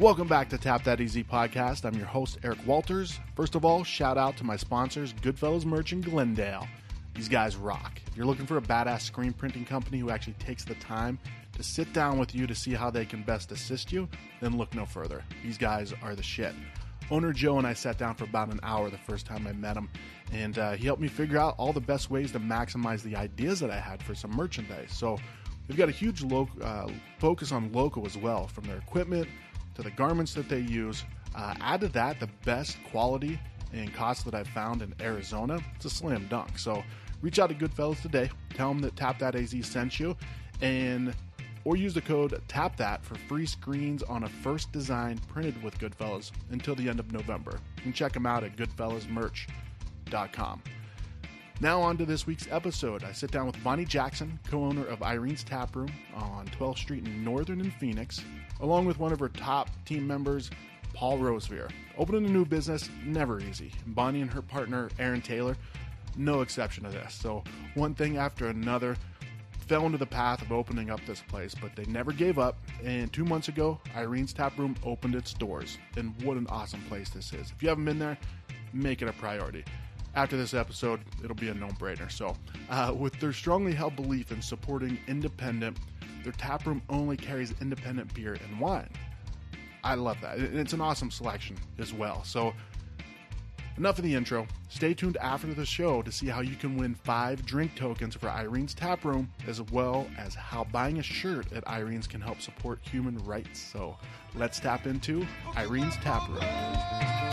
Welcome back to Tap That AZ podcast. I'm your host, Eric Walters. First of all, shout out to my sponsors, Goodfellas Merch in Glendale. These guys rock. If you're looking for a badass screen printing company who actually takes the time to sit down with you to see how they can best assist you, then look no further. These guys are the shit. Owner Joe and I sat down for about an hour the first time I met him, and uh, he helped me figure out all the best ways to maximize the ideas that I had for some merchandise. So they've got a huge lo- uh, focus on local as well, from their equipment to the garments that they use. Uh, add to that the best quality and cost that I've found in Arizona. It's a slam dunk. So reach out to Goodfellas today. Tell them that Tap That AZ sent you, and or use the code Tap That for free screens on a first design printed with Goodfellas until the end of November. Can check them out at goodfellasmerch.com. Now, on to this week's episode. I sit down with Bonnie Jackson, co owner of Irene's Tap Room on 12th Street in Northern in Phoenix, along with one of her top team members, Paul Rosevear. Opening a new business, never easy. Bonnie and her partner, Aaron Taylor, no exception to this. So, one thing after another, fell into the path of opening up this place, but they never gave up. And two months ago, Irene's Tap Room opened its doors. And what an awesome place this is. If you haven't been there, make it a priority after this episode, it'll be a no brainer. So, uh, with their strongly held belief in supporting independent, their tap room only carries independent beer and wine. I love that. And it's an awesome selection as well. So, enough of the intro. Stay tuned after the show to see how you can win five drink tokens for Irene's Tap Room, as well as how buying a shirt at Irene's can help support human rights. So, let's tap into Irene's Tap Room.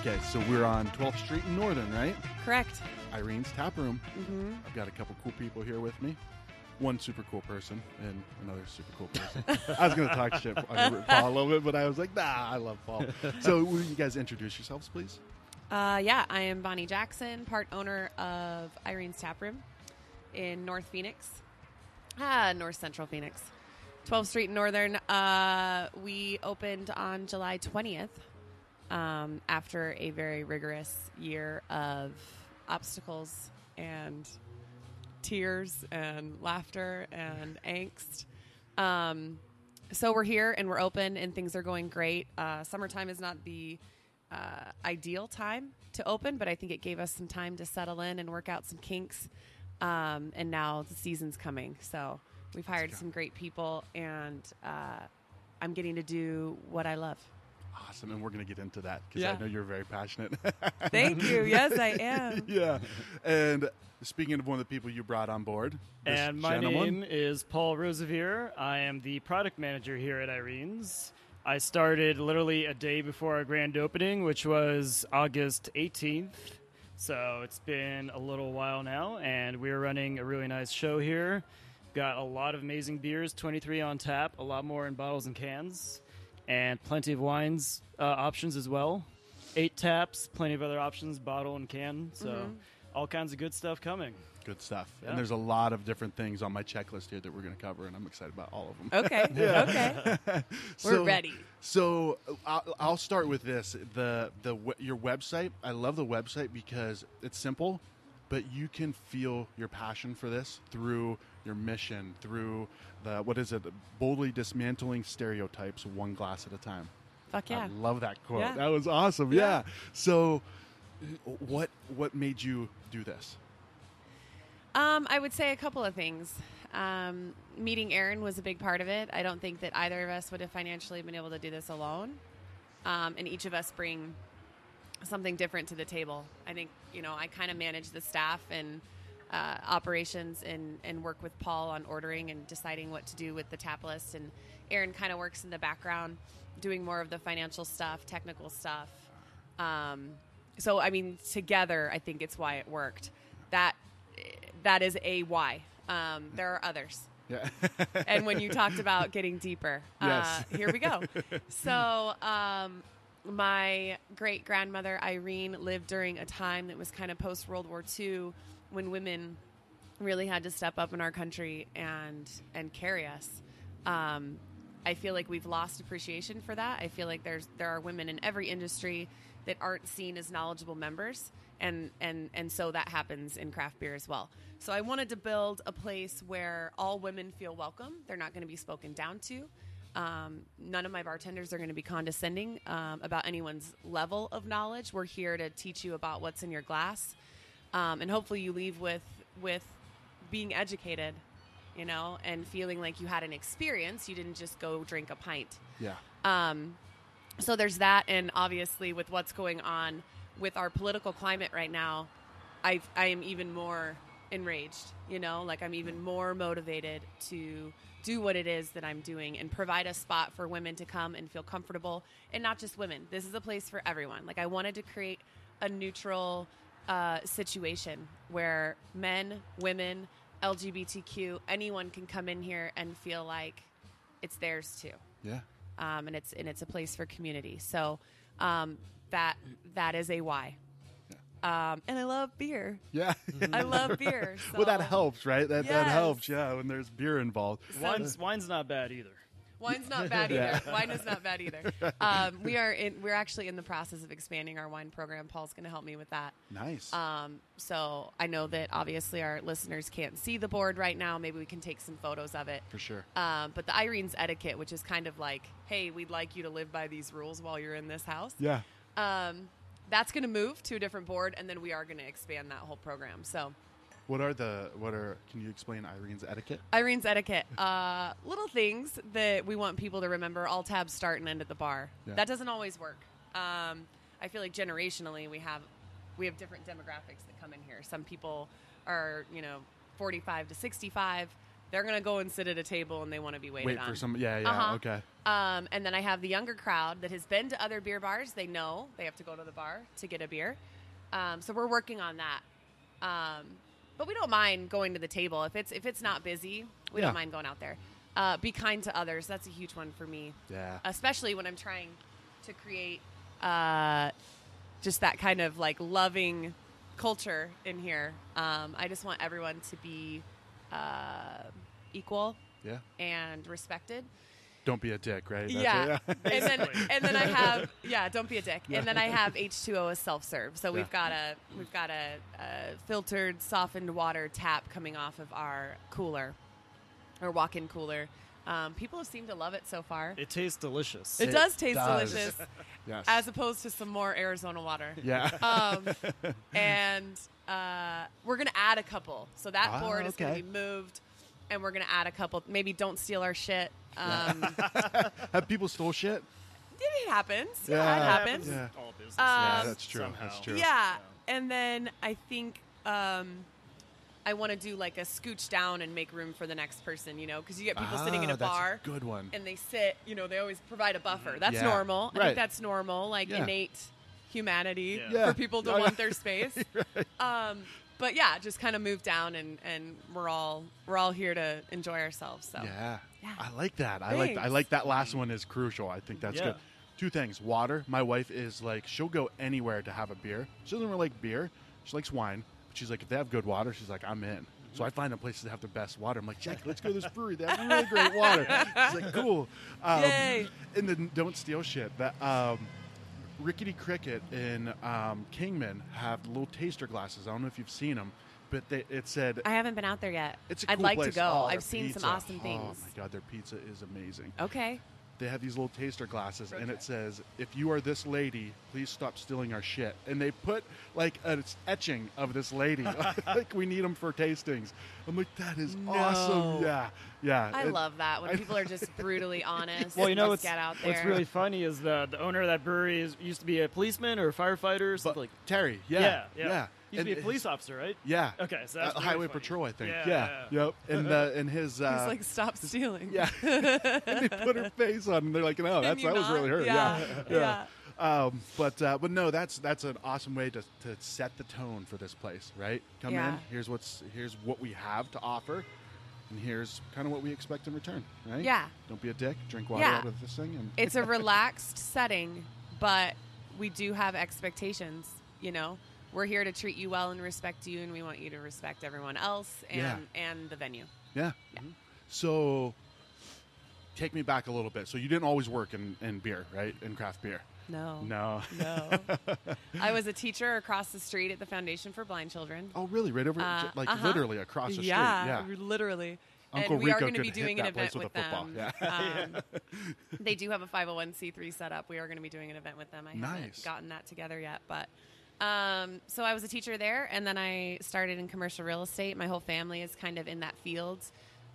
Okay, so we're on 12th Street in Northern, right? Correct. Irene's Tap Room. Mm-hmm. I've got a couple cool people here with me. One super cool person and another super cool person. I was going to talk shit on Paul a little bit, but I was like, nah, I love Paul. So, will you guys introduce yourselves, please? Uh, yeah, I am Bonnie Jackson, part owner of Irene's Tap Room in North Phoenix, ah, North Central Phoenix, 12th Street Northern. Uh, we opened on July 20th um, after a very rigorous year of obstacles and tears and laughter and angst. Um, so we're here and we're open and things are going great. Uh, summertime is not the uh, ideal time to open, but I think it gave us some time to settle in and work out some kinks. Um, and now the season's coming, so we've hired some great people, and uh, I'm getting to do what I love. Awesome. And we're going to get into that because Yeah. I know you're very passionate. Thank you. Yes, I am. yeah. And speaking of one of the people you brought on board, And my gentleman, name is Paul Rosevear. I am the product manager here at Irene's. I started literally a day before our grand opening, which was August 18th. So it's been a little while now, and we're running a really nice show here. Got a lot of amazing beers, 23 on tap, a lot more in bottles and cans, and plenty of wines uh, options as well. Eight taps, plenty of other options, bottle and can. So all kinds of good stuff coming. good stuff. Yeah. And there's a lot of different things on my checklist here that we're going to cover, and I'm excited about all of them. Okay. Okay. We're So- ready. So I'll, I'll start with this: the the your website. I love the website because it's simple, but you can feel your passion for this through your mission, through the what is it? Boldly dismantling stereotypes, one glass at a time. Fuck yeah. I love that quote. Yeah. That was awesome. Yeah. So, what what made you do this? Um, I would say a couple of things. Um, meeting Aaron was a big part of it. I don't think that either of us would have financially been able to do this alone. Um, and each of us bring something different to the table. I think, you know, I kind of manage the staff and uh, operations and, and work with Paul on ordering and deciding what to do with the tap list. And Aaron kind of works in the background doing more of the financial stuff, technical stuff. Um, so, I mean, together, I think it's why it worked. That that is a why. Um, there are others. Yeah. And when you talked about getting deeper, uh, Yes. here we go. So, um, my great grandmother Irene lived during a time that was kind of post World War II when women really had to step up in our country and and carry us. Um, I feel like we've lost appreciation for that. I feel like there's there are women in every industry that aren't seen as knowledgeable members, and and and so that happens in craft beer as well. So I wanted to build a place where all women feel welcome. They're not going to be spoken down to. Um, none of my bartenders are going to be condescending um, about anyone's level of knowledge. We're here to teach you about what's in your glass, um, and hopefully you leave with with being educated, you know, and feeling like you had an experience. You didn't just go drink a pint. Yeah. Um, so there's that, and obviously with what's going on with our political climate right now, I I am even more enraged. You know, like I'm even more motivated to do what it is that I'm doing and provide a spot for women to come and feel comfortable, and not just women. This is a place for everyone. Like I wanted to create a neutral uh, situation where men, women, LGBTQ, anyone can come in here and feel like it's theirs too Yeah. um, and it's and it's a place for community. So um, that that is a why. Um, and I love beer. Yeah. I love beer. well, that helps, right? That that Yes. helps. Yeah, when there's beer involved. Wine's wine's not bad either. Wine's not bad either. Wine is not bad either. Um, we are in, we're actually in the process of expanding our wine program. Paul's going to help me with that. Nice. Um, so I know that obviously our listeners can't see the board right now. Maybe we can take some photos of it. For sure. Um, but the Irene's etiquette, which is kind of like, hey, we'd like you to live by these rules while you're in this house. Yeah. Um, that's going to move to a different board, and then we are going to expand that whole program. So, What are the what are? Can you explain Irene's etiquette? Irene's etiquette, uh, little things that we want people to remember. All tabs start and end at the bar. Yeah. That doesn't always work. Um, I feel like generationally we have we have different demographics that come in here. Some people are you know 45 to 65. They're going to go and sit at a table and they want to be waited Wait on. for some. Yeah. Yeah. Uh-huh. Okay. Um, and then I have the younger crowd that has been to other beer bars. They know they have to go to the bar to get a beer. Um, so we're working on that. Um, but we don't mind going to the table if it's if it's not busy. We Yeah. don't mind going out there. Uh, be kind to others. That's a huge one for me, Yeah. especially when I'm trying to create uh, just that kind of like loving culture in here. Um, I just want everyone to be uh, equal Yeah. and respected. Don't be a dick, right? That's yeah. and then and then I have yeah, don't be a dick. And then I have H2O as self serve. So we've Yeah. got a we've got a, a filtered softened water tap coming off of our cooler or walk in cooler. Um, people have seemed to love it so far. It, It tastes delicious. It does taste does. delicious, Yes. as opposed to some more Arizona water. yeah. Um, and uh, we're gonna add a couple. So that Ah, board is gonna okay. be moved, and we're gonna add a couple. Maybe don't steal our shit. Um, Have people stole shit? it happens. Yeah, Yeah. it happens. Yeah. All business. yeah, Um, that's true. somehow. That's true. Yeah, and then I think um, I want to do like a scooch down and make room for the next person. You know, because you get people sitting in Ah, a that's bar good one. and they sit. You know, they always provide a buffer. That's Yeah. normal. I Right. think that's normal, like Yeah. innate humanity Yeah. Yeah. for people to want their space. um, but yeah, just kind of move down and and we're all we're all here to enjoy ourselves. So Yeah. Yeah. I like that. I like I like that last one is crucial. I think that's Yeah. good. Two things. Water. My wife is like she'll go anywhere to have a beer. She doesn't really like beer. She likes wine. But she's like if they have good water, she's like I'm in. So I find them places that have the best water. I'm like, Jack, let's go to this brewery. They have really great water. She's like, cool. Um, Yay. And then don't steal shit. That um, Rickety Cricket in um, Kingman have little taster glasses. I don't know if you've seen them, but they, it said I haven't been out there yet. it's a I'd cool like place. to go. Oh, their I've seen pizza. some awesome things. Oh my god, their pizza is amazing. Okay. They have these little taster glasses, and it says, "If you are this lady, please stop stealing our shit." And they put like an etching of this lady. like we need them for tastings. I'm like, that is No. awesome. Yeah, yeah. I It- love that when people are just brutally honest. Well, you know and what's, just get out there. what's really funny is the the owner of that brewery is, used to be a policeman or a firefighter, or But something like. Terry, yeah, yeah, yeah. yeah. Used to be a police officer, right? Yeah. Okay, so that's Uh, highway funny. patrol, I think. Yeah, Yeah, yeah. yep. And uh, and his uh, He's like, stop stealing. yeah. and they put her face on, and they're like, "No, that's you that was really her." Yeah, yeah. Um, but uh, but no, that's that's an awesome way to, to set the tone for this place, right? Come Yeah. in. Here's what's here's what we have to offer, and here's kind of what we expect in return, right? Yeah. Don't be a dick. Drink water Yeah. out of this thing, and It's a relaxed setting, but we do have expectations. You know, we're here to treat you well and respect you, and we want you to respect everyone else and Yeah. and the venue. yeah. Yeah. So, take me back a little bit. So you didn't always work in, in beer, right? In craft beer. No. No. No. I was a teacher across the street at the Foundation for Blind Children. Oh, really? Right over, Uh, like uh-huh. literally across the yeah, street. Yeah. literally. Uncle and we are going to be doing an event with with, them. Yeah. Um, they do have a 501c3 set up. We are going to be doing an event with them. I Nice. haven't gotten that together yet, but um, so I was a teacher there, and then I started in commercial real estate. My whole family is kind of in that field,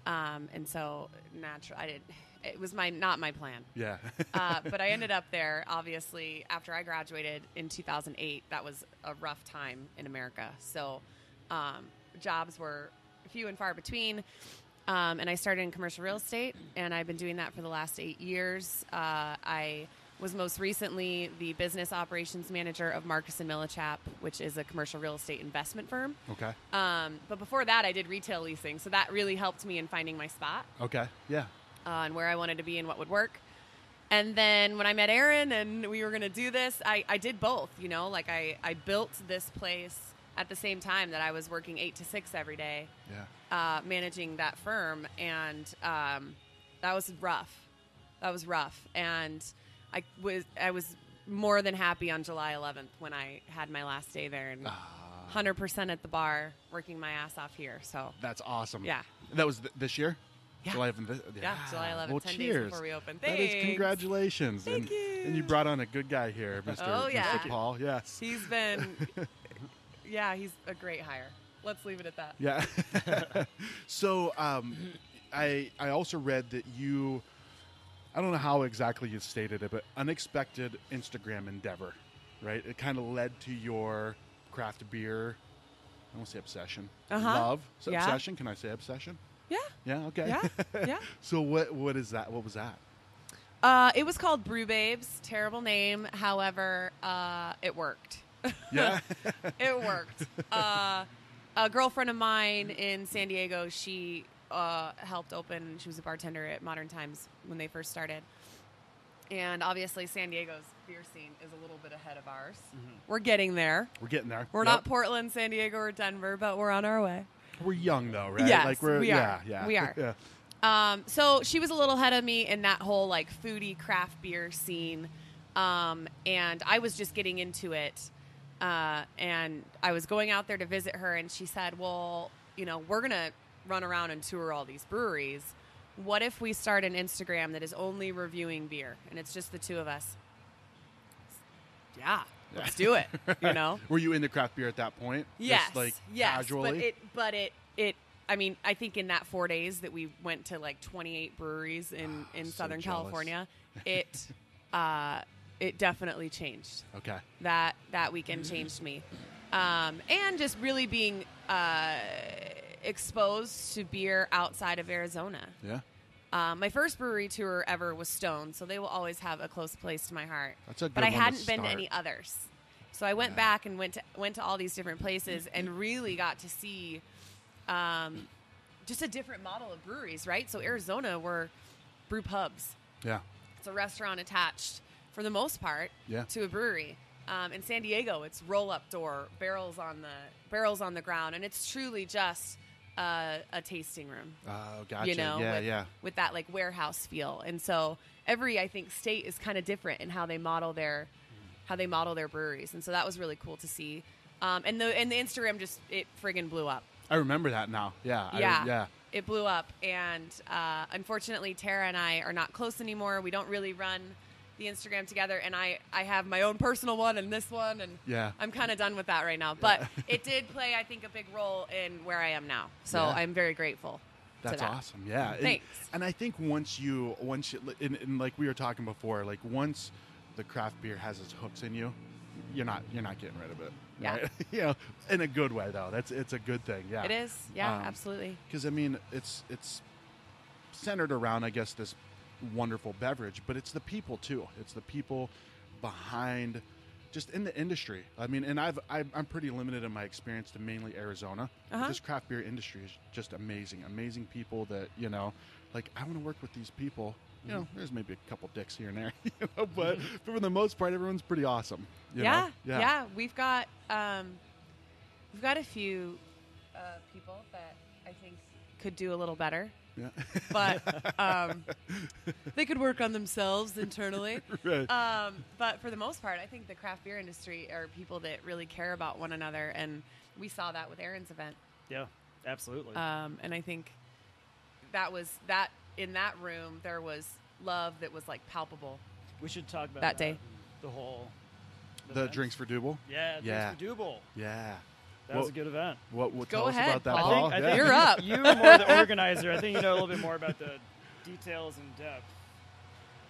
um, and so natural. I did. It was my not my plan. Yeah. uh, but I ended up there, obviously, after I graduated in 2008. That was a rough time in America. So um, jobs were few and far between. Um, and I started in commercial real estate, and I've been doing that for the last eight years. Uh, I was most recently the business operations manager of Marcus and Millichap, which is a commercial real estate investment firm. okay. Um, but before that, I did retail leasing, so that really helped me in finding my spot Okay. Yeah. uh, and where I wanted to be and what would work. And then when I met Aaron and we were going to do this, I, I did both. You know, like I, I built this place at the same time that I was working eight to six every day, Yeah. uh, managing that firm. And um, that was rough. That was rough. And I was, I was more than happy on July 11th when I had my last day there and Ah. 100% at the bar, working my ass off here. So, That's awesome. Yeah. That was th- this year? Yeah. July 11th. yeah, July 11th, Well, 10 cheers. days before we open. That is Thanks. congratulations. Thank and, you. And you brought on a good guy here, Mr. Oh, yeah. Mr. Paul. Yes. He's been, yeah, he's a great hire. Let's leave it at that. Yeah. so um, I I also read that you I don't know how exactly you stated it, but unexpected Instagram endeavor, right? It kind of led to your craft beer. I won't say obsession. Uh-huh. Love. So Yeah. obsession. Can I say obsession? Yeah, Yeah. Okay. yeah, yeah. so what what is that? What was that? Uh, it was called Brew Babes. Terrible name. However, uh, it worked. Yeah. it worked. Uh, a girlfriend of mine in San Diego, she uh, helped open. She was a bartender at Modern Times when they first started. And obviously, San Diego's beer scene is a little bit ahead of ours. We're getting there. we're getting there. We're Yep. not Portland, San Diego, or Denver, but we're on our way. We're young though, right? Yes, like we're we yeah, yeah. We are. yeah. Um, so she was a little ahead of me in that whole like foodie craft beer scene, um, and I was just getting into it. Uh, and I was going out there to visit her, and she said, "Well, you know, we're gonna run around and tour all these breweries. What if we start an Instagram that is only reviewing beer, and it's just the two of us?" Yeah, let's do it. You know. Were you into craft beer at that point? Yes, Just like yes, casually. but it, but it, it. I mean, I think in that four days that we went to like 28 breweries in in so Southern jealous. California, it, uh, it definitely changed. okay. That that weekend changed me, um, and just really being uh, exposed to beer outside of Arizona. Yeah. Um, my first brewery tour ever was Stone, so they will always have a close place to my heart. That's a but good I one to hadn't been to any others, so I went Yeah. back and went to went to all these different places and really got to see um, just a different model of breweries. Right, so Arizona were brew pubs. Yeah. It's a restaurant attached, for the most part, Yeah. to a brewery. Um, in San Diego, it's roll up door, barrels on the barrels on the ground, and it's truly just uh, a tasting room Oh, gotcha. you know, yeah, with, yeah. with that like warehouse feel. And so every I think state is kind of different in how they model their how they model their breweries. And so that was really cool to see. Um, and the and the Instagram just it friggin' blew up. I remember that now. Yeah. I- Yeah. yeah. It blew up, and uh, unfortunately, Tara and I are not close anymore. We don't really run the Instagram together, and I I have my own personal one and this one, and Yeah. I'm kind of done with that right now. But it did play, I think, a big role in where I am now. So Yeah. I'm very grateful. That's that. awesome. Yeah. And- Thanks. And, I think once you, once you, and, and like we were talking before, like once the craft beer has its hooks in you, you're not, you're not getting rid of it. Yeah. Right? you know, in a good way though. That's, it's a good thing. Yeah. It is, yeah, Um, absolutely. Because I mean, it's, it's centered around, I guess, this wonderful beverage, but it's the people too. It's the people behind, just in the industry. I mean, and I've, I, I'm pretty limited in my experience to mainly Arizona. Uh-huh. This craft beer industry is just amazing. Amazing people that you know, like I want to work with these people. You know, Mm-hmm. there's maybe a couple dicks here and there, you know, but for the most part, everyone's pretty awesome. you yeah, know? yeah, We've got um, we've got a few uh, people that I think could do a little better. Yeah. But um, they could work on themselves internally. right. Um, but for the most part, I think the craft beer industry are people that really care about one another, and we saw that with Aaron's event. Yeah, absolutely. Um, and I think that was that in that room there was love that was like palpable. we should talk about that day. The whole. the event. drinks for Dubel. Yeah, Yeah. drinks for Dubel. Yeah. That was a good event. What? what Go tell ahead, us about that, Paul. I think, I think You're up. You were more the organizer. I think you know a little bit more about the details and depth.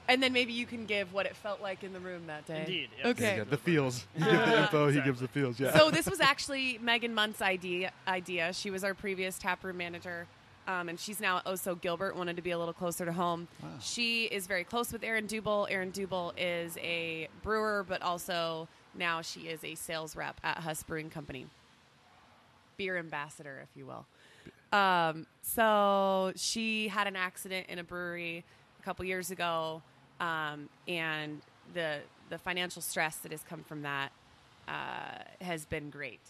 And then maybe you can give what it felt like in the room that day. Indeed. yes. Okay. Yeah, the feels. You give the info. He gives the feels. Yeah. so this was actually Megan Munt's idea. Idea. She was our previous taproom manager, um, and she's now at OHSO Gilbert. Wanted to be a little closer to home. She is very close with Aaron Dubel. Aaron Dubel is a brewer, but also now she is a sales rep at Huss Brewing Company, beer ambassador, if you will. Um, so she had an accident in a brewery a couple years ago, um, and the the financial stress that has come from that uh, has been great.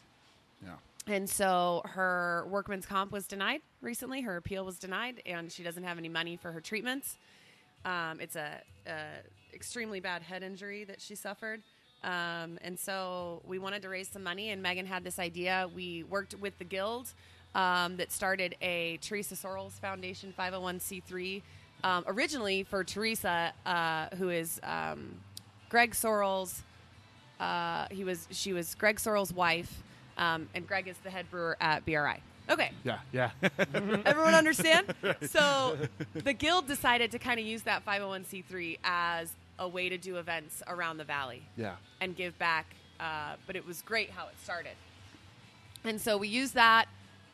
yeah. And so her workman's comp was denied recently. Her appeal was denied, and she doesn't have any money for her treatments. Um, it's a, a extremely bad head injury that she suffered. Um, and so we wanted to raise some money, and Megan had this idea. We worked with the guild um, that started a Teresa Sorrells Foundation 501c3 um, originally for Teresa, uh, who is um, Greg Sorrells. Uh, he was she was Greg Sorrell's wife, um, and Greg is the head brewer at BRI. Okay, Yeah. Yeah. everyone understand? So the guild decided to kind of use that 501c3 as a way to do events around the valley yeah. and give back. Uh, but it was great how it started. And so we used that,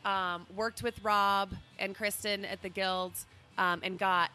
um, worked with Rob and Kristen at the guild, um, and got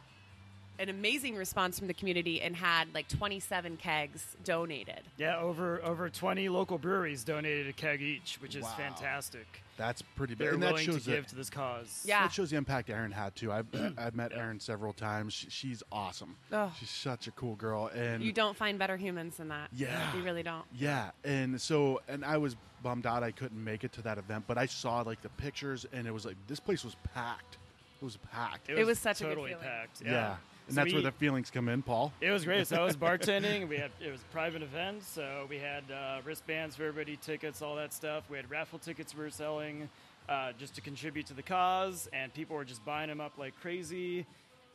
an amazing response from the community and had like 27 kegs donated. Yeah, over over 20 local breweries donated a keg each, which is Wow. fantastic. That's pretty big. They're and that willing to shows give that, to this cause. Yeah. that shows the impact Erin had too. I've I've met Erin several times. She, she's awesome. Ugh. She's such a cool girl. And You don't find better humans than that. Yeah. You really don't. Yeah, and so and I was bummed out I couldn't make it to that event, but I saw like the pictures and it was like this place was packed. It was packed. It was such a good totally feeling. packed. yeah. Yeah. And So that's where the feelings come in, Paul. It was great. So I was bartending. We had it was a private event, so we had uh, wristbands for everybody, tickets, all that stuff. We had raffle tickets we were selling uh, just to contribute to the cause, and people were just buying them up like crazy.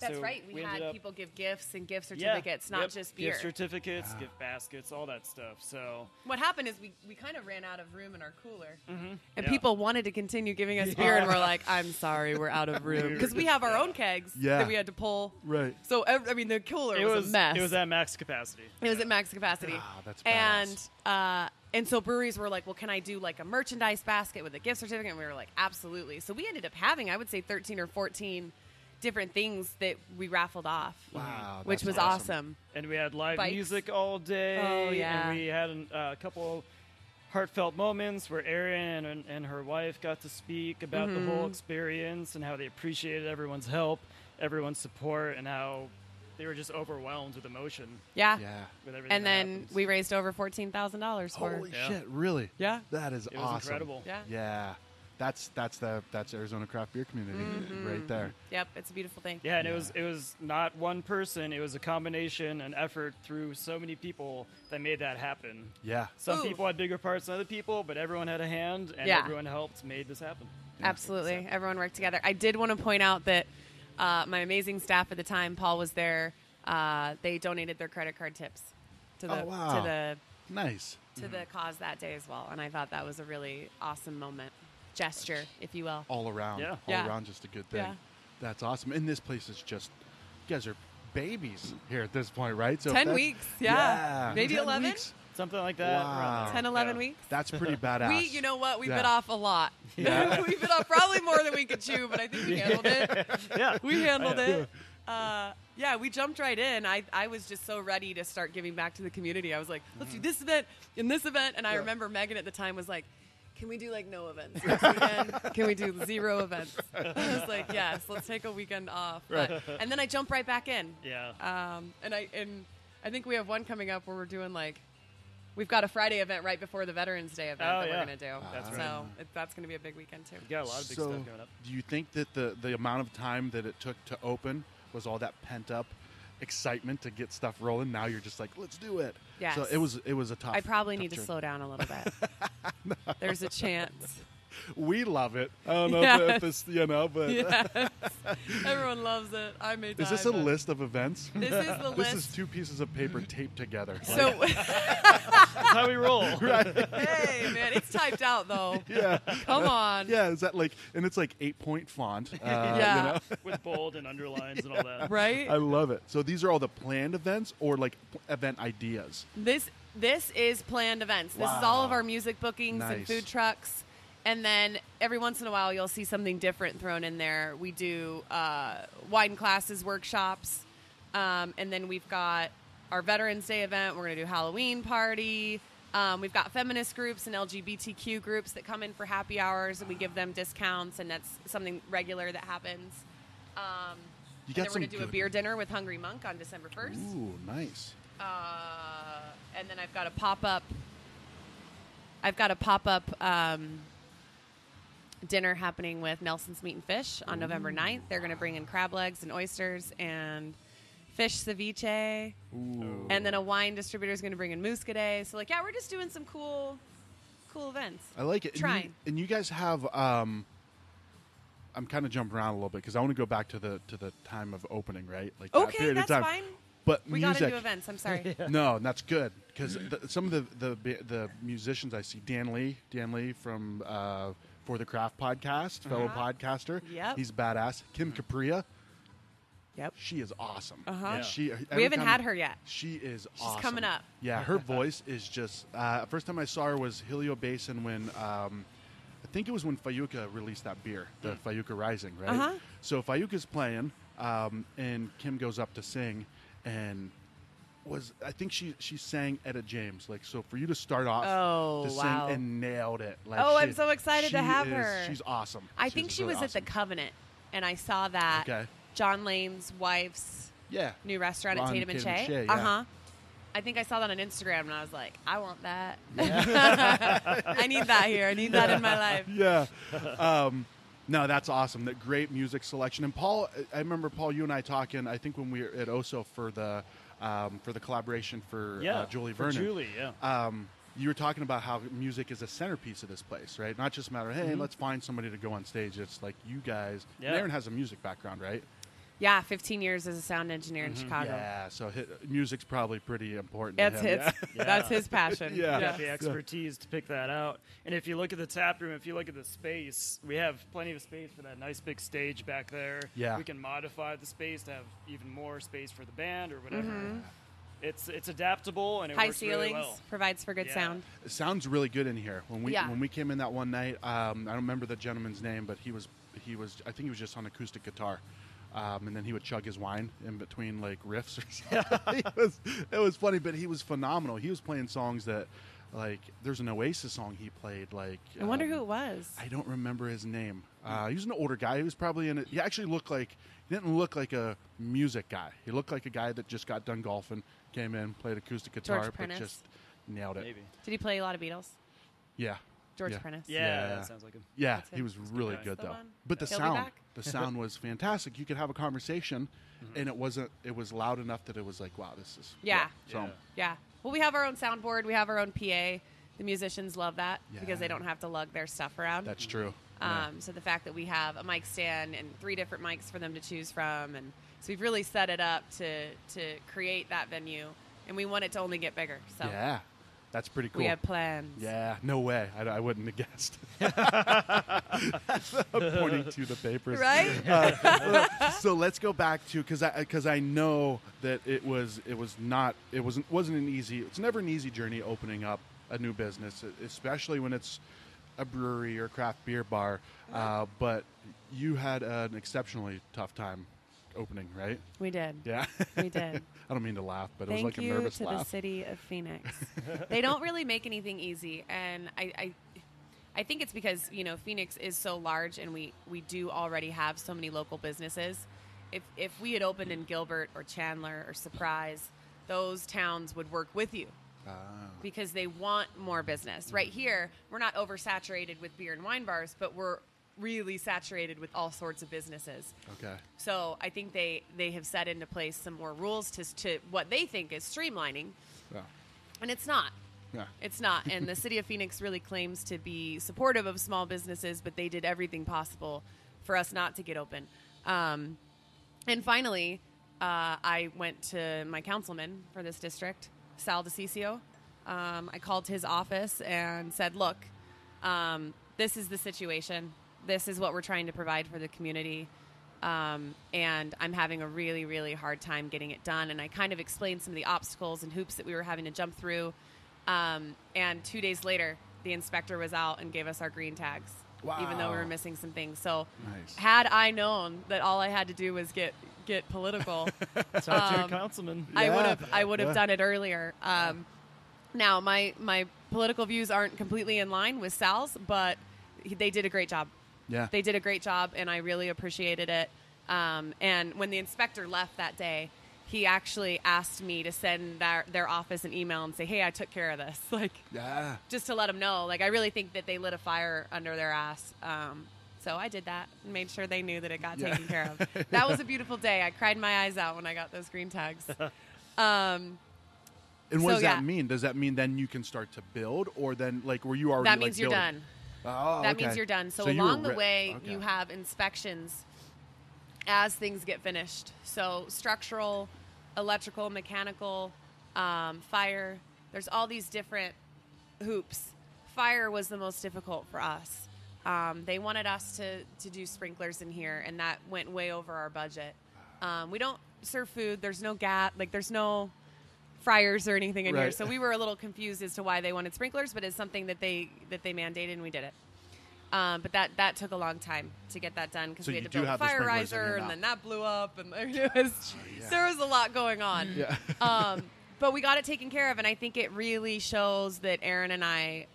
That's So right. We, ended had up- people give gifts and gift yeah, certificates, not yep, just beer. Gift certificates, gift baskets, all that stuff. So what happened is we, we kind of ran out of room in our cooler. And yeah. people wanted to continue giving us beer, and we're like, I'm sorry, we're out of room. Because we have our own kegs Yeah. that we had to pull. Right. So, ev- I mean, the cooler it was, was a mess. it was at max capacity. It was at max capacity. Ah, that's and uh, and so breweries were like, well, can I do like a merchandise basket with a gift certificate? And we were like, absolutely. So we ended up having, I would say, 13 or 14 different things that we raffled off. Wow, which was awesome. awesome. and we had live Bikes. music all day. Oh, yeah. And we had an- uh, a couple heartfelt moments where Erin and, and her wife got to speak about the Mm-hmm. whole experience and how they appreciated everyone's help, everyone's support, and how they were just overwhelmed with emotion Yeah. Yeah. with everything. And then happens. we raised over $14,000 for Holy Yeah. shit, really? Yeah. That is it was awesome. incredible. Yeah. Yeah. That's that's the that's Arizona craft beer community Mm-hmm. right there. Yep. It's a beautiful thing. Yeah, and it was it was not one person. It was a combination, an effort through so many people that made that happen. Yeah. Some Ooh. people had bigger parts than other people, but everyone had a hand, and Yeah. everyone helped made this happen. Absolutely. Everyone worked together. I did want to point out that uh, my amazing staff at the time, Paul was there. Uh, they donated their credit card tips to the Oh, wow. to the Nice. to the cause that day as well, and I thought that was a really awesome moment, gesture, if you will. All around. Yeah. All Yeah. around just a good thing. Yeah. That's awesome. And this place is just you guys are babies here at this point, right? So Ten weeks, yeah, maybe eleven. weeks? Something like that. Wow. 10, 11 Yeah. weeks. That's pretty badass. We, you know what? We Yeah. bit off a lot. Yeah. we bit off probably more than we could chew, but I think we handled it. Yeah, We handled it. Uh, yeah, we jumped right in. I, I was just so ready to start giving back to the community. I was like, let's do this event and this event. And I remember Megan at the time was like, can we do like no events next weekend? Can we do zero events? I was like, yes, let's take a weekend off. But, and then I jump right back in. Yeah. Um, and I and I think we have one coming up where we're doing like we've got a Friday event right before the Veterans Day event Oh, that yeah. we're going to do. That's so right. it, that's going to be a big weekend too. We got a lot of big so, stuff coming up. do you think that the the amount of time that it took to open was all that pent up excitement to get stuff rolling? Now you're just like, let's do it. Yeah. So it was it was a tough. I probably tough need to slow down a little bit. There's a chance. We love it. I don't know Yes. if, if this, you know, but Yes. Everyone loves it. I may die. is this a list of events? This is the list. This is two pieces of paper taped together. so, That's how we roll. Right. hey, man, it's typed out though. yeah, Come on. yeah. Is that like? And it's like eight point font. Uh, Yeah. You know? With bold and underlines and all that. Right? I love it. So these are all the planned events or like p- event ideas. This this is planned events. This is all of our music bookings and food trucks. And then every once in a while, you'll see something different thrown in there. We do uh, wine classes, workshops, um, and then we've got our Veterans Day event. We're going to do Halloween party. Um, we've got feminist groups and LGBTQ groups that come in for happy hours, and we give them discounts, and that's something regular that happens. Um, You and got then we're going to do a beer dinner with Hungry Monk on December 1st. Ooh, nice. Uh, and then I've got a pop up. I've got a pop up um, dinner happening with Nelson's Meat and Fish on November 9th. They're going to bring in crab legs and oysters and fish ceviche. Ooh. And then a wine distributor is going to bring in muscadet. So, like, yeah, we're just doing some cool, cool events. I like it. And you- Trying. And you, guys have. Um, I'm kind of jumping around a little bit because I want to go back to the to the time of opening, right? Like that Okay, period that's of time. fine. But We got music. to do events. I'm sorry. No, and that's good because some of the, the the musicians I see, Dan Lee, Dan Lee from uh, For the Craft podcast, fellow Uh-huh. podcaster. Yep. he's badass. Kim Capria, Yep. she is awesome. Uh-huh. Yeah. She, We haven't had her yet. She is She's awesome. coming up. Yeah, her voice is just. Uh, first time I saw her was Helio Basin when um, I think it was when Fayuca released that beer, the Fayuca Rising, right? Uh-huh. So Fayuca's playing, um, and Kim goes up to sing, and was I think she she sang Etta James. Like so, for you to start off Oh, to wow. sing and nailed it. Like, Oh, she- I'm so excited to have is- her. She's awesome. I think she really was at the. Covenant, and I saw that Okay. John Lane's wife's Yeah. new restaurant On at Tatum and Tatum and Shea. Shea, yeah. Uh huh. I think I saw that on Instagram, and I was like, I want that. I need that here. I need that in my life. yeah. Um, no, that's awesome. That great music selection. And Paul, I remember Paul, you and I talking. I think when we were at OHSO for the um, for the collaboration for Yeah. uh, Julie for Vernon. Julie, yeah. Um, you were talking about how music is a centerpiece of this place, right? Not just a matter, of hey, let's find somebody to go on stage. It's like you guys. Yeah. Aaron has a music background, right? Yeah, 15 years as a sound engineer in Chicago. Yeah. So hi music's probably pretty important. That's to him. his. Yeah. That's his passion. Yeah. got the expertise to pick that out. And if you look at the tap room, if you look at the space, we have plenty of space for that nice big stage back there. Yeah. We can modify the space to have even more space for the band or whatever. It's it's adaptable and it Mm-hmm. High works ceilings really well. provides for good Yeah. sound. It sounds really good in here. When we Yeah. when we came in that one night, um, I don't remember the gentleman's name, but he was he was I think he was just on acoustic guitar, um, and then he would chug his wine in between like riffs or something. it was it was funny, but he was phenomenal. He was playing songs that like there's an Oasis song he played like. I wonder um, who it was. I don't remember his name. Uh, he was an older guy. He was probably in it. He actually looked like he didn't look like a music guy. He looked like a guy that just got done golfing, came in, played acoustic guitar, George but Prentice. just nailed it. Maybe. Did he play a lot of Beatles? Yeah. George yeah. Prentice. Yeah, Yeah. that sounds like him. Yeah, That's he was a good really good though. on? But the He'll sound, the sound was fantastic. You could have a conversation, and it wasn't. It was loud enough that it was like, wow, this is. Yeah. So Yeah. Yeah. Well, we have our own soundboard. We have our own PA. The musicians love that Yeah. because they don't have to lug their stuff around. that's true. Yeah. Um, so the fact that we have a mic stand and three different mics for them to choose from, and so we've really set it up to to create that venue, and we want it to only get bigger. So yeah, that's pretty cool. we have plans. Yeah, no way. I, I wouldn't have guessed. Pointing to the papers. Right? so let's go back to because I because I know that it was it was not it wasn't wasn't an easy it's never an easy journey opening up a new business especially when it's a brewery or craft beer bar uh, but you had an exceptionally tough time opening right we did. yeah We did. I don't mean to laugh but it was like a nervous to the city of Phoenix. they don't really make anything easy, and I, I, I think it's because you know Phoenix is so large, and we we do already have so many local businesses. If if we had opened in Gilbert or Chandler or Surprise, those towns would work with you ah. because they want more business. Right mm. here, we're not oversaturated with beer and wine bars, but we're really saturated with all sorts of businesses. Okay. So I think they they have set into place some more rules to to what they think is streamlining, Yeah. and it's not. Yeah. It's not. And the city of Phoenix really claims to be supportive of small businesses, but they did everything possible for us not to get open. Um, and finally, uh, I went to my councilman for this district, Sal DiCiccio. Um, I called his office and said, look, um, this is the situation. This is what we're trying to provide for the community. Um, and I'm having a really, really hard time getting it done. And I kind of explained some of the obstacles and hoops that we were having to jump through. Um, and two days later, the inspector was out and gave us our green tags, even though we were missing some things. So, Nice. had I known that all I had to do was get get political, Talk Um, councilman. I would have I would have Yeah. done it earlier. Um, now my my political views aren't completely in line with Sal's, but they did a great job. Yeah. They did a great job, and I really appreciated it. Um, and when the inspector left that day, he actually asked me to send their, their office an email and say, "Hey, I took care of this." Like yeah. just to let them know. Like I really think that they lit a fire under their ass. Um, so I did that and made sure they knew that it got Yeah. taken care of. That was a beautiful day. I cried my eyes out when I got those green tags. Um, And what So, does yeah. that mean? Does that mean then you can start to build, or then like were you already? that like, means you're building? done. Oh, that okay. means you're done. So, were along the re- way, okay. you have inspections as things get finished. So structural, electrical, mechanical, um, fire. There's all these different hoops. Fire was the most difficult for us. Um, they wanted us to to do sprinklers in here, and that went way over our budget. Um, we don't serve food. There's no gas. Like there's no fryers or anything in here. So we were a little confused as to why they wanted sprinklers, but it's something that they that they mandated, and we did it. Um, but that that took a long time to get that done because So we had to build a fire riser, and then that blew up, and there was yeah. there was a lot going on. Yeah. um, but we got it taken care of, and I think it really shows that Aaron and I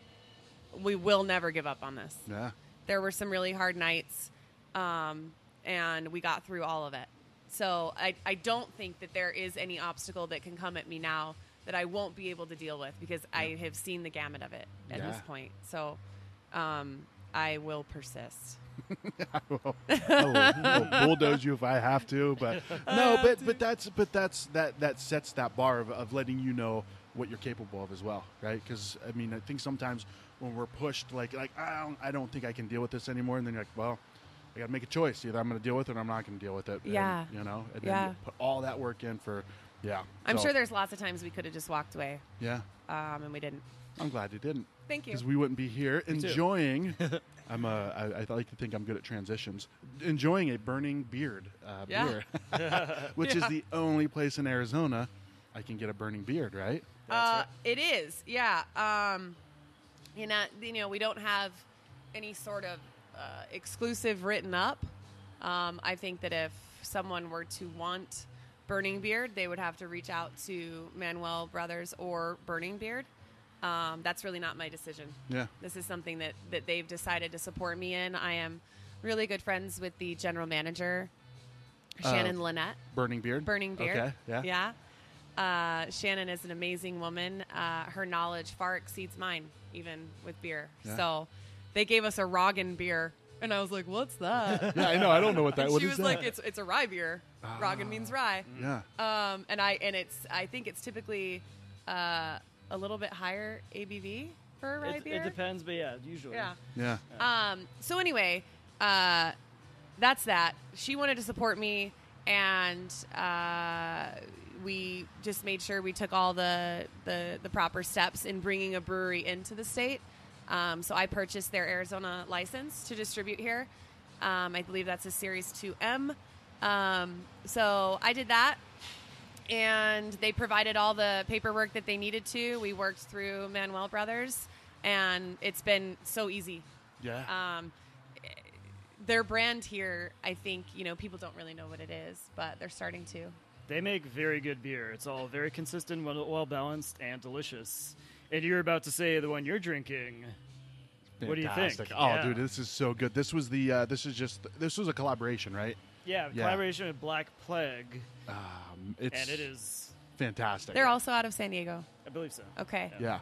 we will never give up on this. yeah. There were some really hard nights, um, and we got through all of it. So I, I don't think that there is any obstacle that can come at me now that I won't be able to deal with because I have seen the gamut of it at this point. So um, I will persist. I will, I will, I will bulldoze you if I have to, but no, but but that's but that's that that sets that bar of, of letting you know what you're capable of as well, right? Because I mean, I think sometimes when we're pushed, like like I don't I don't think I can deal with this anymore, and then you're like, well, I got to make a choice: either I'm going to deal with it or I'm not going to deal with it. And, Yeah. you know, and Yeah. then you put all that work in for, yeah. I'm So, sure there's lots of times we could have just walked away, Yeah, um, and we didn't. I'm glad you didn't. Thank you. because we wouldn't be here too. enjoying. I'm a, I, I like to think I'm good at transitions. Enjoying a burning beard uh, Yeah. beer, which is the only place in Arizona I can get a burning beard. Right? Uh, it is, yeah. Um, you know, you know, we don't have any sort of uh, exclusive written up. Um, I think that if someone were to want Burning Beard, they would have to reach out to Manuel Brothers or Burning Beard. Um, that's really not my decision. Yeah. This is something that, that they've decided to support me in. I am really good friends with the general manager, Shannon Lynette. Burning beard. Burning Beard. Okay. Yeah. Yeah. Uh, Shannon is an amazing woman. Uh, her knowledge far exceeds mine, even with beer. Yeah. So they gave us a Roggen beer, and I was like, "What's that?" Yeah, I know. I don't know what that. and what she is was like, "It's it's a rye beer. Roggen means rye." yeah. Um, and I and it's I think it's typically uh, a little bit higher ABV for a rye It, beer. it depends, but yeah, usually. Yeah. Yeah. Um, so anyway, uh, that's that. She wanted to support me, and uh, we just made sure we took all the, the the proper steps in bringing a brewery into the state. Um, so I purchased their Arizona license to distribute here. Um, I believe that's a Series 2M. Um, so I did that, and they provided all the paperwork that they needed to. We worked through Manuel Brothers, and it's been so easy Yeah. um, their brand here, I think, you know, people don't really know what it is, but they're starting to. They make very good beer. It's all very consistent, well, well balanced, and delicious. And you're about to say the one you're drinking. What do you think? Fantastic. Oh, Yeah. dude, this is so good. This was the. Uh, this is just. This was a collaboration, right? Yeah, Yeah. collaboration with Black Plague, Um, it's and it is fantastic. They're also out of San Diego. I believe so. Okay. yeah.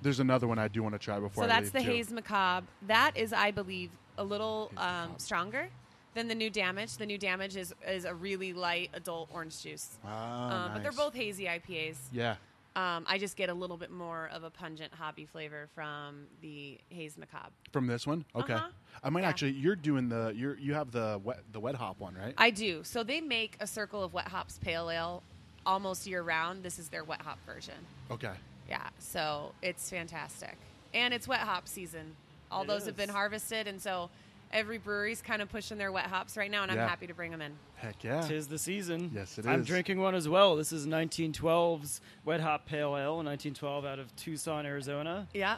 There's another one I do want to try before. So I that's leave, the too. Haze Macabre. That is, I believe, a little Haze um, Macabre. stronger than the new Damage. The new Damage is is a really light adult orange juice. Ah, um, But they're nice. both hazy IPAs. Yeah. Um, I just get a little bit more of a pungent hobby flavor from the Haze Macabre. From this one, okay. Uh-huh. I might Yeah. actually. You're doing the. You're you have the wet the wet hop one, right? I do. So they make a Circle of Wet Hops Pale Ale almost year round. This is their wet hop version. okay. Yeah, so it's fantastic. And it's wet hop season. All It those have been harvested, and so every brewery's kind of pushing their wet hops right now, and I'm Yeah. happy to bring them in. Heck yeah. Tis the season. Yes, it I'm is. drinking one as well. This is 1912's Wet Hop Pale Ale, 1912 out of Tucson, Arizona. Yeah.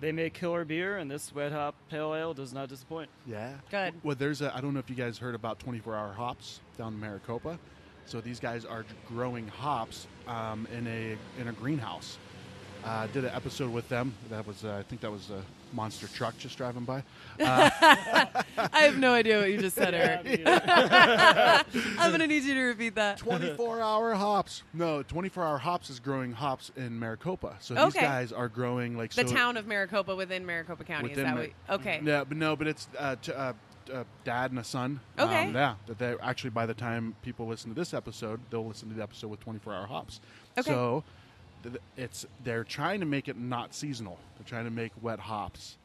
They make killer beer, and this Wet Hop Pale Ale does not disappoint. Yeah. Good. Well, there's a. I don't know if you guys heard about 24 Hour Hops down in Maricopa. So these guys are growing hops um, in a in a greenhouse. Uh, did an episode with them. That was uh, I think that was a monster truck just driving by. I have no idea what you just said, Eric. I'm going to need you to repeat that. 24 hour hops. No, 24 hour hops is growing hops in Maricopa. So these guys are growing like The so town of Maricopa within Maricopa County. Is that Mar- what? Okay. Yeah, but no, but it's uh, t- uh, uh, dad and a son. Okay. Um, yeah, that they actually by the time people listen to this episode, they'll listen to the episode with 24 hour hops. Okay. So th- it's they're trying to make it not seasonal. They're trying to make wet hops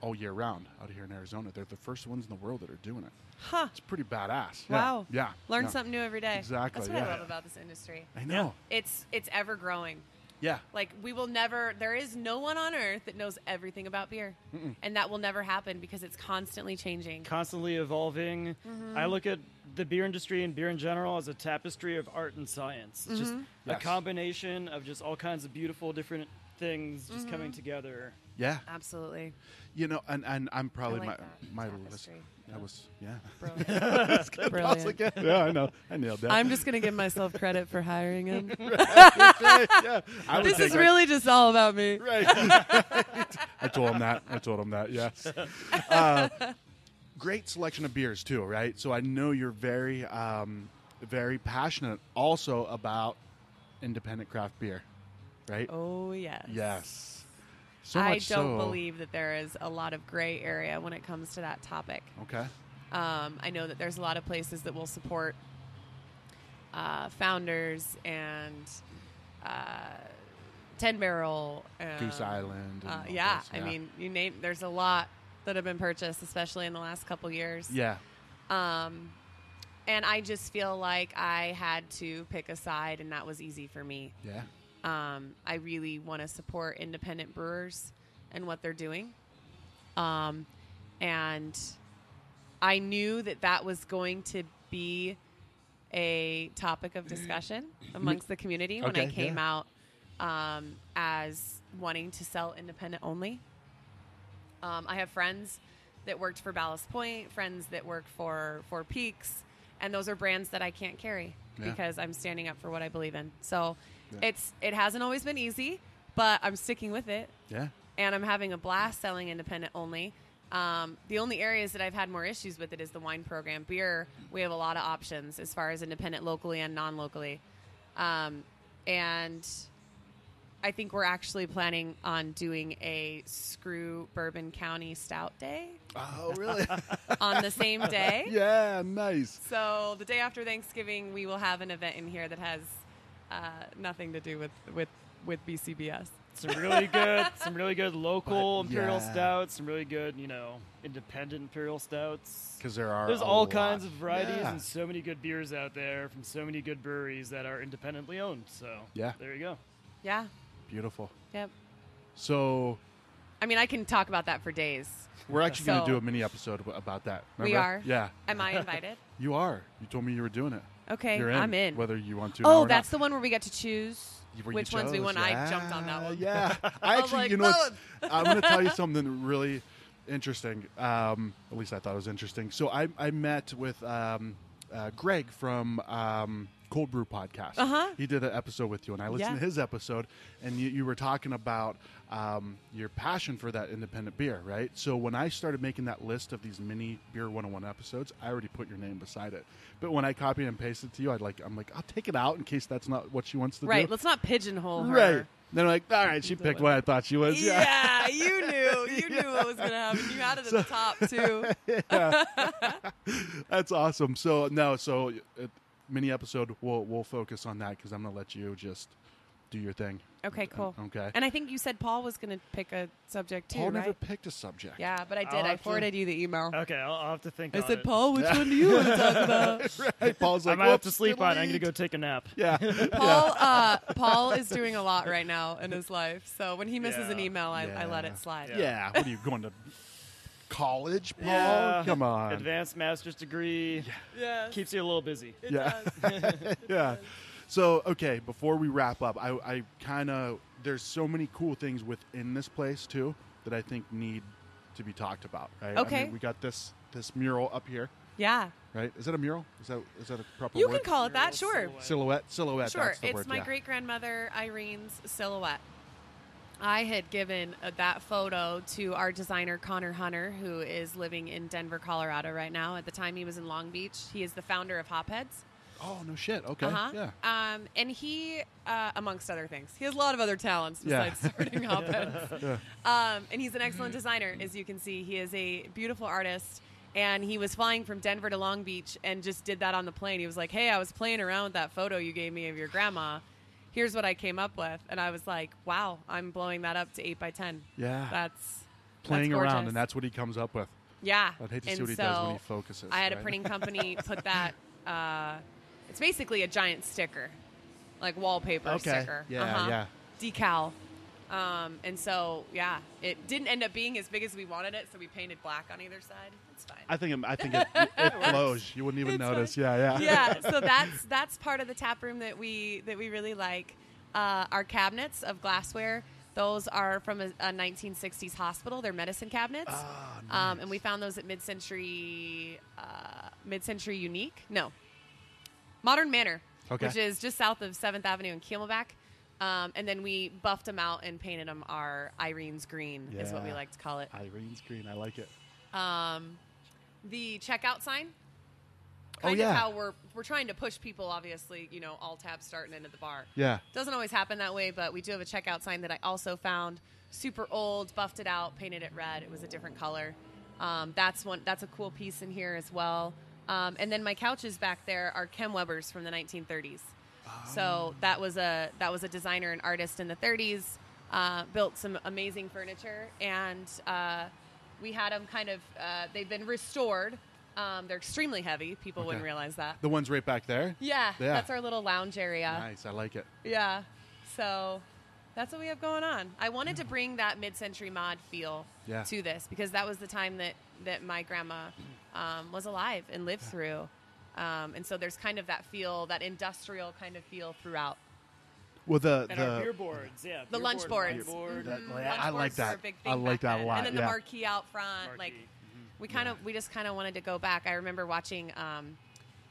all year round out here in Arizona. They're the first ones in the world that are doing it. Huh. It's pretty badass. Yeah. Wow. Yeah. Learn yeah. something new every day. Exactly, That's what yeah. I love about this industry. I know. It's it's ever growing. Yeah. Like we will never. There is no one on earth that knows everything about beer, and that will never happen because it's constantly changing. Constantly evolving. Mm-hmm. I look at the beer industry and beer in general as a tapestry of art and science. It's just Mm-hmm. a Yes. combination of just all kinds of beautiful different things just Mm-hmm. coming together. Yeah. Absolutely. You know, and, and I'm probably I like my that. my list. That was yeah. Brilliant. Brilliant. yeah, I know. I nailed that. I'm just gonna give myself credit for hiring him. yeah. This is really just all about me. Right. I told him that. I told him that. Yes. Uh, great selection of beers too, right? So I know you're very, um, very passionate also about independent craft beer, right? Oh yes. Yes. So I don't so- believe that there is a lot of gray area when it comes to that topic. Okay. Um, I know that there's a lot of places that will support uh, founders and uh, Ten Barrel, and, Goose Island. and Uh, yeah, those, I mean, you name. There's a lot that have been purchased, especially in the last couple years. Yeah. Um, and I just feel like I had to pick a side, and that was easy for me. Yeah. Um, I really want to support independent brewers and what they're doing. Um, and I knew that that was going to be a topic of discussion amongst the community when I came yeah. out um, as wanting to sell independent only. Um, I have friends that worked for Ballast Point, friends that work for Four Peaks, and those are brands that I can't carry Yeah. because I'm standing up for what I believe in. So Yeah. it's it hasn't always been easy, but I'm sticking with it, Yeah. and I'm having a blast selling independent only. Um, the only areas that I've had more issues with it is the wine program. Beer, we have a lot of options as far as independent locally and non-locally, um, and I think we're actually planning on doing a Screw Bourbon County Stout Day Oh, really? on the same day. yeah. Nice. So the day after Thanksgiving, we will have an event in here that has uh, nothing to do with with with BCBS. Some really good, some really good local But, imperial yeah. stouts, some really good, you know, independent imperial stouts. Because there are. There's a all lot. kinds of varieties Yeah. and so many good beers out there from so many good breweries that are independently owned. So Yeah. there you go. Yeah. Beautiful. Yep. So I mean, I can talk about that for days. we're actually going to do a mini episode about that. We remember? are? Yeah. Am I invited? You are. You told me you were doing it. Okay, You're in, I'm in. Whether you want to. Oh, that's the one where we get to choose Where which ones we want. I jumped on that one. Yeah. I I actually, like, you know, I'm going to tell you something really interesting. Um, at least I thought it was interesting. So I, I met with um, uh, Greg from um, Cold Brew podcast. Uh-huh. He did an episode with you, and I listened Yeah. to his episode, and you, you were talking about um, your passion for that independent beer, right? So when I started making that list of these mini Beer 101 episodes, I already put your name beside it. But when I copy and paste it to you, I'd like I'm like I'll take it out in case that's not what she wants to Right. do. Right. Let's not pigeonhole her. Right. Then I'm like, all right, she picked what I thought she was. Yeah. Yeah, you knew. You knew what was going to happen. You had it at the top too. yeah. That's awesome. So no, so uh, mini episode we'll we'll focus on that because I'm gonna let you just do your thing. Okay, cool. Okay. And I think you said Paul was going to pick a subject too, Paul right? never picked a subject. Yeah, but I did. I'll I have to- forwarded you the email. Okay, I'll, I'll have to think. I on said, it. Paul, which one do you want to talk about? Right. Paul's I like, might have "Whoops, to sleep on. it. I'm gonna go take a nap. Yeah. Paul, uh, Paul is doing a lot right now in his life. So when he misses an email, I, I let it slide. Yeah. yeah. What are you going to college, Paul? Yeah. Come on. Advanced master's degree Yes. keeps you a little busy. It Yeah. does. yeah. So okay, before we wrap up, I, I kind of there's so many cool things within this place too that I think need to be talked about. Right. I Okay. mean, we got this this mural up here. Yeah. Right. Is that a mural? Is that is that a proper You word? can call it that, sure. silhouette. silhouette. Silhouette. Sure. That's the It's word. my yeah. great grandmother Irene's silhouette. I had given uh, that photo to our designer Connor Hunter, who is living in Denver, Colorado right now. At the time, he was in Long Beach. He is the founder of Hopheads. Oh no shit. Okay. Uh-huh. Yeah. Um, and he, uh, amongst other things, he has a lot of other talents Yeah. besides starting Hopheads. Yeah. Um, and he's an excellent designer, as you can see. He is a beautiful artist. And he was flying from Denver to Long Beach and just did that on the plane. He was like, Hey, I was playing around with that photo you gave me of your grandma. Here's what I came up with. And I was like, Wow, I'm blowing that up to 8 by 10 Yeah. That's Playing that's around, and that's what he comes up with. yeah. I'd hate to and see what he does when he focuses. I had a printing company put that. Uh, it's basically a giant sticker, like wallpaper Okay. sticker. Yeah, Uh-huh. yeah. Decal. Um, and so, yeah, it didn't end up being as big as we wanted it, so we painted black on either side. It's fine. I think it, I think it, it flows. You wouldn't even It's notice. fine. Yeah, yeah. yeah, so that's that's part of the tap room that we that we really like. Uh, our cabinets of glassware, those are from a, a 1960s hospital. They're medicine cabinets, Ah, um, and we found those at mid-century uh, mid-century unique. No, Modern Manor, Okay. which is just south of Seventh Avenue in Camelback. Um, and then we buffed them out and painted them our Irene's green, is what we like to call it. Irene's green. I like it. Um, the checkout sign. Oh, Kind yeah. of how we're we're trying to push people. Obviously, you know, all tabs starting into the bar. Yeah. Doesn't always happen that way, but we do have a checkout sign that I also found super old, buffed it out, painted it red. It was a different color. Um, that's one. That's a cool piece in here as well. Um, and then my couches back there are Kem Weber's from the 1930s. So that was a that was a designer and artist in the 30s. Uh, built some amazing furniture, and uh, we had them kind of. Uh, they've been restored. Um, they're extremely heavy. People wouldn't realize that. The ones right back there. Yeah, Yeah. that's our little lounge area. Nice. I like it. Yeah. So that's what we have going on. I wanted to bring that mid-century mod feel Yeah. to this because that was the time that that my grandma um, was alive and lived through. Um, and so there's kind of that feel, that industrial kind of feel throughout. Well, the And our beer the boards, yeah. The lunch board, boards. whiteboard, That- Mhm. yeah, Lunch I like boards that. a big I like back that a lot, And then yeah. the marquee out front, like marquee. we kind Yeah. of we just kind of wanted to go back. I remember watching um,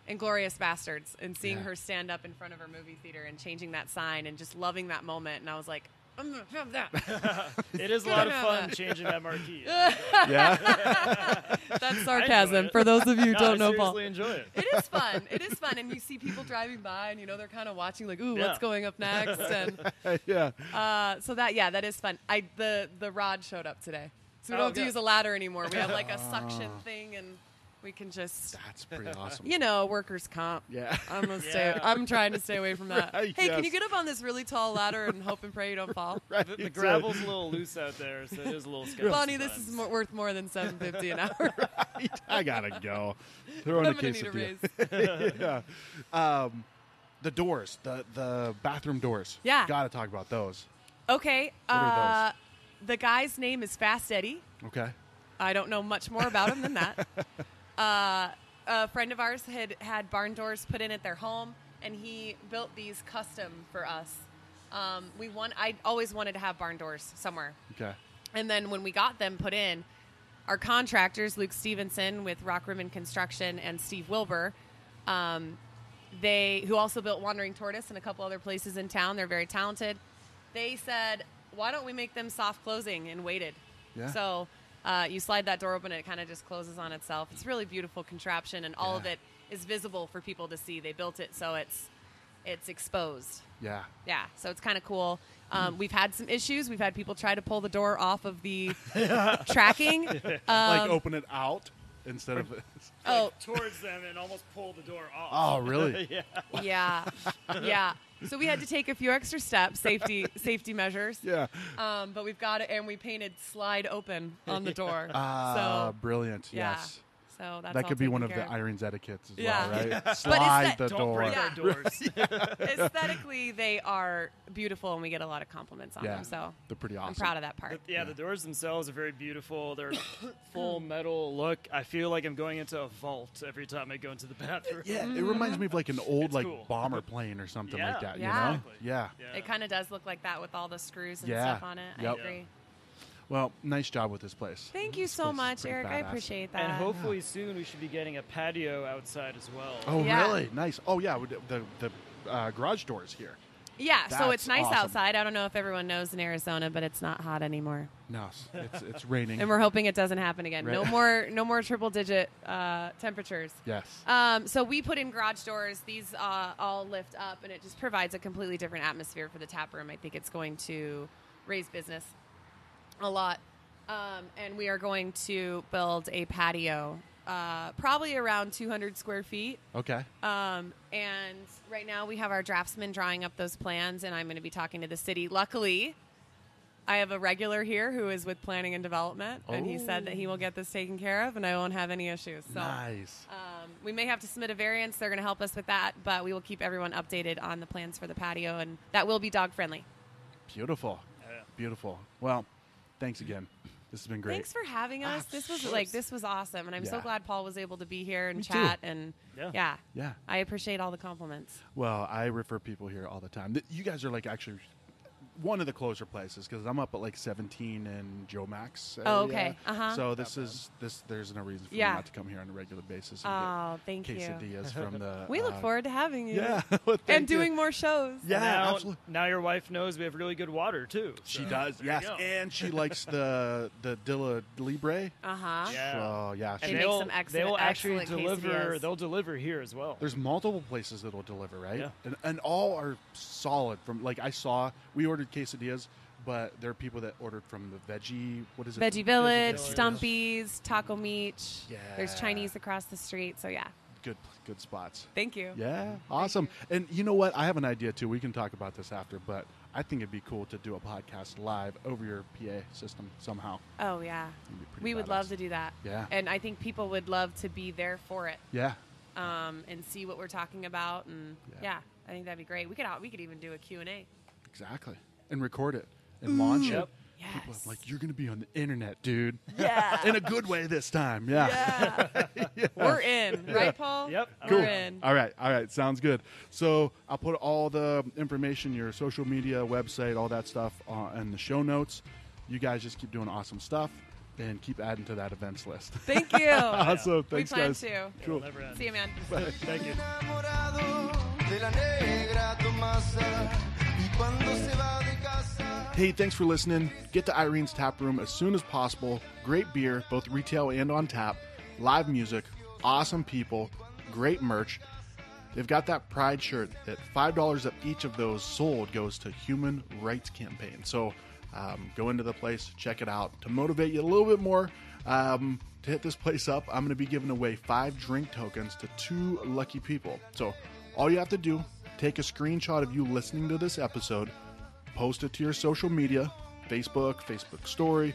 Inglourious Basterds and seeing Yeah. her stand up in front of her movie theater and changing that sign and just loving that moment. And I was like, I'm gonna have that. It is a lot of fun changing that marquee. yeah. That's sarcasm for those of you who No, don't I know Paul. seriously enjoy it. It is fun. It is fun, and you see people driving by, and you know they're kind of watching, like, "Ooh, what's going up next?" And yeah. uh, so that, yeah, that is fun. I the the rod showed up today, so we Oh, don't have to use a ladder anymore. We have like a suction thing, and we can just, That's pretty awesome. you know, workers' comp. Yeah. I'm gonna stay. Yeah. I'm trying to stay away from that. Right, hey, yes. can you get up on this really tall ladder and hope and pray you don't fall? right. The, the It's, gravel's a little loose out there, so it is a little sketchy. Bonnie, this is sometimes. more, worth more than seven fifty an hour. I gotta go. Throw in a I'm gonna need a quesadilla. raise. yeah. Um, the doors, the the bathroom doors. Yeah. Gotta talk about those. Okay. What are Uh, the guy's name is Fast Eddie. Okay. I don't know much more about him than that. Uh, a friend of ours had had barn doors put in at their home, and he built these custom for us. Um, we want. I always wanted to have barn doors somewhere, Okay. and then when we got them put in, our contractors, Luke Stevenson with Rock Ribbon Construction and Steve Wilbur, um, they who also built Wandering Tortoise and a couple other places in town. They're very talented. They said, "Why don't we make them soft closing and weighted?" Yeah. So uh, you slide that door open, and it kind of just closes on itself. It's a really beautiful contraption, and all of it is visible for people to see. They built it so it's it's exposed. Yeah. Yeah, so it's kind of cool. Um, we've had some issues. We've had people try to pull the door off of the tracking. like Um, open it out instead of. oh, towards them and almost pull the door off. Oh, really? yeah. yeah, yeah. So we had to take a few extra steps, safety safety measures. yeah. Um, but we've got it, and we painted slide open on the door. Ah, so brilliant. yeah, Yes. So that's That could be one of care the Irene's etiquettes as Yeah. well, right? But Slide it's that- the Don't door. break Yeah. our doors. Aesthetically, they are beautiful, and we get a lot of compliments on Yeah. them. So They're pretty awesome. I'm proud of that part. yeah, the doors themselves are very beautiful. They're full metal look. I feel like I'm going into a vault every time I go into the bathroom. Yeah, it reminds me of like an old It's like cool. bomber plane or something Yeah. like that. Yeah. You know? Yeah. Yeah. It kind of does look like that with all the screws and Yeah. stuff on it. Yep. I agree. Well, nice job with this place. Thank you This so much, pretty Eric. I appreciate that. And hopefully soon we should be getting a patio outside as well. Oh, Yeah. really? Nice. Oh, yeah. we The the uh, garage doors here. yeah, so it's nice awesome. outside. I don't know if everyone knows in Arizona, but it's not hot anymore, No, it's it's raining. and we're hoping it doesn't happen again. No more, no more triple digit uh, temperatures. yes. Um, so we put in garage doors. These uh, all lift up, and it just provides a completely different atmosphere for the tap room. I think it's going to raise business a lot. Um, and we are going to build a patio, uh, probably around 200 square feet. Okay. Um, and right now we have our draftsman drawing up those plans, and I'm going to be talking to the city. Luckily, I have a regular here who is with planning and development, and he said that he will get this taken care of, and I won't have any issues. So. nice. Um, we may have to submit a variance. They're going to help us with that, but we will keep everyone updated on the plans for the patio, and that will be dog friendly. Beautiful. Yeah. Beautiful. Well, thanks again. This has been great. Thanks for having us. Ah, this was of like this was awesome, and I'm so glad Paul was able to be here and Me too. chat. And Yeah. yeah, yeah. I appreciate all the compliments. Well, I refer people here all the time. You guys are like actually one of the closer places because I'm up at like 17 and Jomax. Oh, okay. Uh-huh. So this is this. There's no reason for Yeah. me not to come here on a regular basis and Oh, thank get you. quesadillas from the. We look uh, forward to having you. Yeah, well, thank and you. doing more shows. Yeah, now, absolutely. now your wife knows we have really good water too. She does, there yes, and she likes the the Dilla Libre. Uh huh. Yeah. Oh yeah, They she, make they'll, some they will actually deliver. quesadillas. They'll deliver here as well. there's multiple places that'll deliver, right? Yeah. And and all are solid. From like I saw, we ordered quesadillas, but there are people that ordered from the veggie. What is it? Veggie Village, Village. Stumpy's, Taco Meat. Yeah. There's Chinese across the street. So yeah, Good, good spots. thank you. Yeah, awesome. And you know what? I have an idea too. We can talk about this after, but I think it'd be cool to do a podcast live over your PA system somehow. Oh yeah, It'd be pretty we would love to do that. Yeah. and I think people would love to be there for it Yeah, um, and see what we're talking about. And Yeah. yeah. I think that'd be great. We could we could even do a Q and A. exactly. And record it and launch it. People Yes. are like, you're going to be on the internet, dude. Yeah. In a good way this time. Yeah. Yeah. We're in, right, Paul? Yep. Cool. We're in. All right. All right. Sounds good. So I'll put all the information, your social media, website, all that stuff uh, in the show notes. You guys just keep doing awesome stuff and keep adding to that events list. Thank you. awesome. Thanks, we plan guys. to. Cool. It'll never end. See you, man. Thank you. Hey, thanks for listening. Get to Irene's Tap Room as soon as possible. Great beer, both retail and on tap. Live music, awesome people, great merch. They've got that pride shirt that $5 of each of those sold goes to Human Rights Campaign. So um, go into the place, check it out. To motivate you a little bit more, um, to hit this place up, I'm going to be giving away five drink tokens to two lucky people. So all you have to do, take a screenshot of you listening to this episode, post it to your social media Facebook, Facebook story,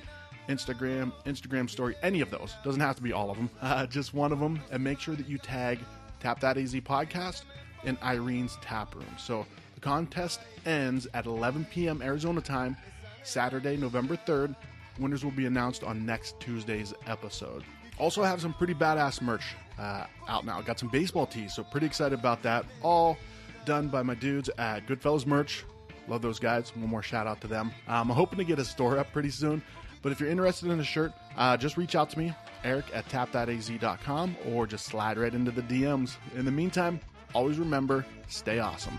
Instagram, Instagram story, any of those. Doesn't have to be all of them, uh, just one of them. And make sure that you tag Tap That AZ Podcast and Irene's Tap Room. So the contest ends at 11 p.m. Arizona time, Saturday, November 3rd. Winners will be announced on next Tuesday's episode. Also, have some pretty badass merch uh, out now. Got some baseball tees, so pretty excited about that. All done by my dudes at Goodfellas Merch. Love those guys. One more shout out to them. Um, I'm hoping to get a store up pretty soon. But if you're interested in a shirt, uh, just reach out to me, Eric at tapthataz.com, or just slide right into the DMs. In the meantime, always remember stay awesome.